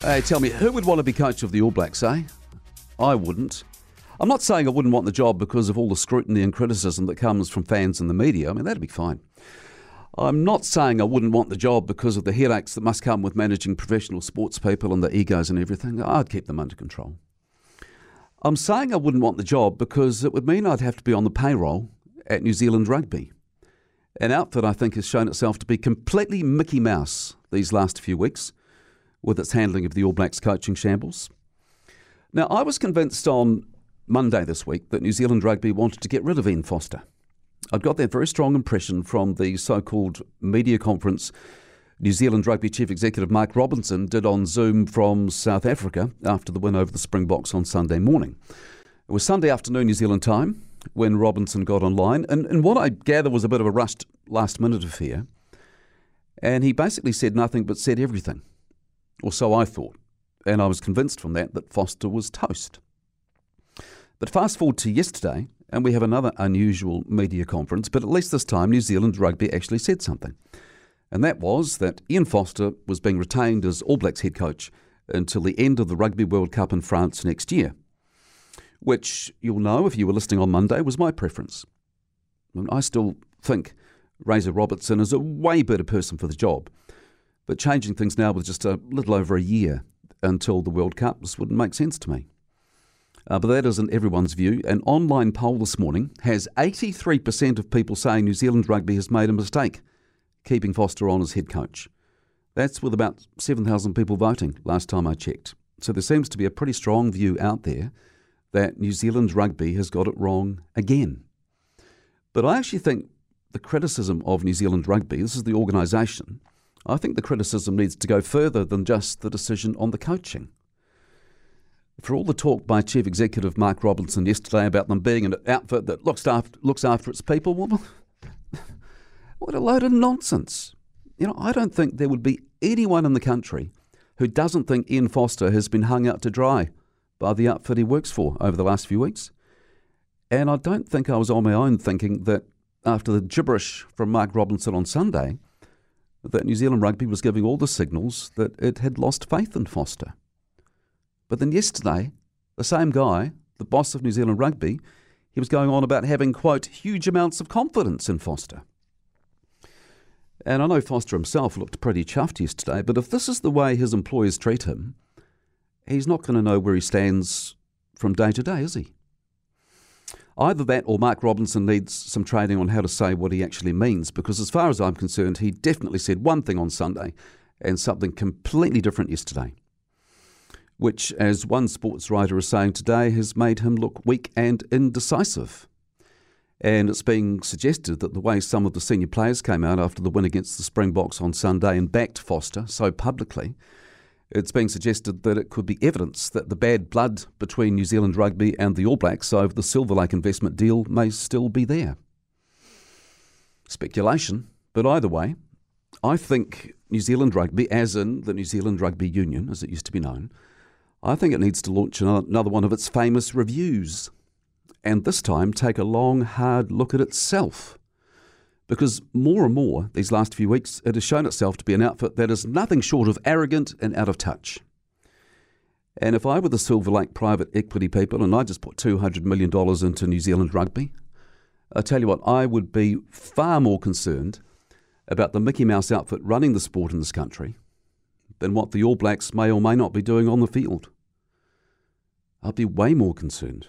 Hey, tell me, who would want to be coach of the All Blacks, eh? I wouldn't. I'm not saying I wouldn't want the job because of all the scrutiny and criticism that comes from fans and the media. I mean, that'd be fine. I'm not saying I wouldn't want the job because of the headaches that must come with managing professional sports people and the egos and everything. I'd keep them under control. I'm saying I wouldn't want the job because it would mean I'd have to be on the payroll at New Zealand Rugby, an outfit I think has shown itself to be completely Mickey Mouse these last few weeks with its handling of the All Blacks coaching shambles. Now, I was convinced on Monday this week that New Zealand Rugby wanted to get rid of Ian Foster. I'd got that very strong impression from the so called media conference New Zealand Rugby Chief Executive Mark Robinson did on Zoom from South Africa after the win over the Springboks on Sunday morning. It was Sunday afternoon New Zealand time when Robinson got online, and, and what I gather was a bit of a rushed last minute affair. And he basically said nothing but said everything. Or so I thought. And I was convinced from that that Foster was toast. But fast forward to yesterday, and we have another unusual media conference, but at least this time New Zealand Rugby actually said something. And that was that Ian Foster was being retained as All Blacks head coach until the end of the Rugby World Cup in France next year, which you'll know if you were listening on Monday was my preference. I still think Razor Robertson is a way better person for the job. But changing things now with just a little over a year until the World Cup this wouldn't make sense to me. Uh, but that isn't everyone's view. An online poll this morning has 83% of people saying New Zealand rugby has made a mistake keeping Foster on as head coach. That's with about 7,000 people voting last time I checked. So there seems to be a pretty strong view out there that New Zealand rugby has got it wrong again. But I actually think the criticism of New Zealand rugby, this is the organisation, I think the criticism needs to go further than just the decision on the coaching. For all the talk by Chief Executive Mark Robinson yesterday about them being an outfit that looks after, looks after its people, well, what a load of nonsense. You know, I don't think there would be anyone in the country who doesn't think Ian Foster has been hung out to dry by the outfit he works for over the last few weeks. And I don't think I was on my own thinking that after the gibberish from Mark Robinson on Sunday, that New Zealand Rugby was giving all the signals that it had lost faith in Foster. But then yesterday, the same guy, the boss of New Zealand Rugby, he was going on about having, quote, huge amounts of confidence in Foster. And I know Foster himself looked pretty chuffed yesterday, but if this is the way his employers treat him, he's not going to know where he stands from day to day, is he? Either that or Mark Robinson needs some training on how to say what he actually means, because as far as I'm concerned, he definitely said one thing on Sunday and something completely different yesterday. Which, as one sports writer is saying today, has made him look weak and indecisive. And it's being suggested that the way some of the senior players came out after the win against the Springboks on Sunday and backed Foster so publicly it's being suggested that it could be evidence that the bad blood between New Zealand Rugby and the All Blacks over the Silver Lake investment deal may still be there. Speculation, but either way, I think New Zealand Rugby, as in the New Zealand Rugby Union, as it used to be known, I think it needs to launch another one of its famous reviews, and this time take a long, hard look at itself because more and more these last few weeks it has shown itself to be an outfit that is nothing short of arrogant and out of touch. And if I were the Silver Lake private equity people and I just put $200 million into New Zealand rugby, I tell you what, I would be far more concerned about the Mickey Mouse outfit running the sport in this country than what the All Blacks may or may not be doing on the field. I'd be way more concerned.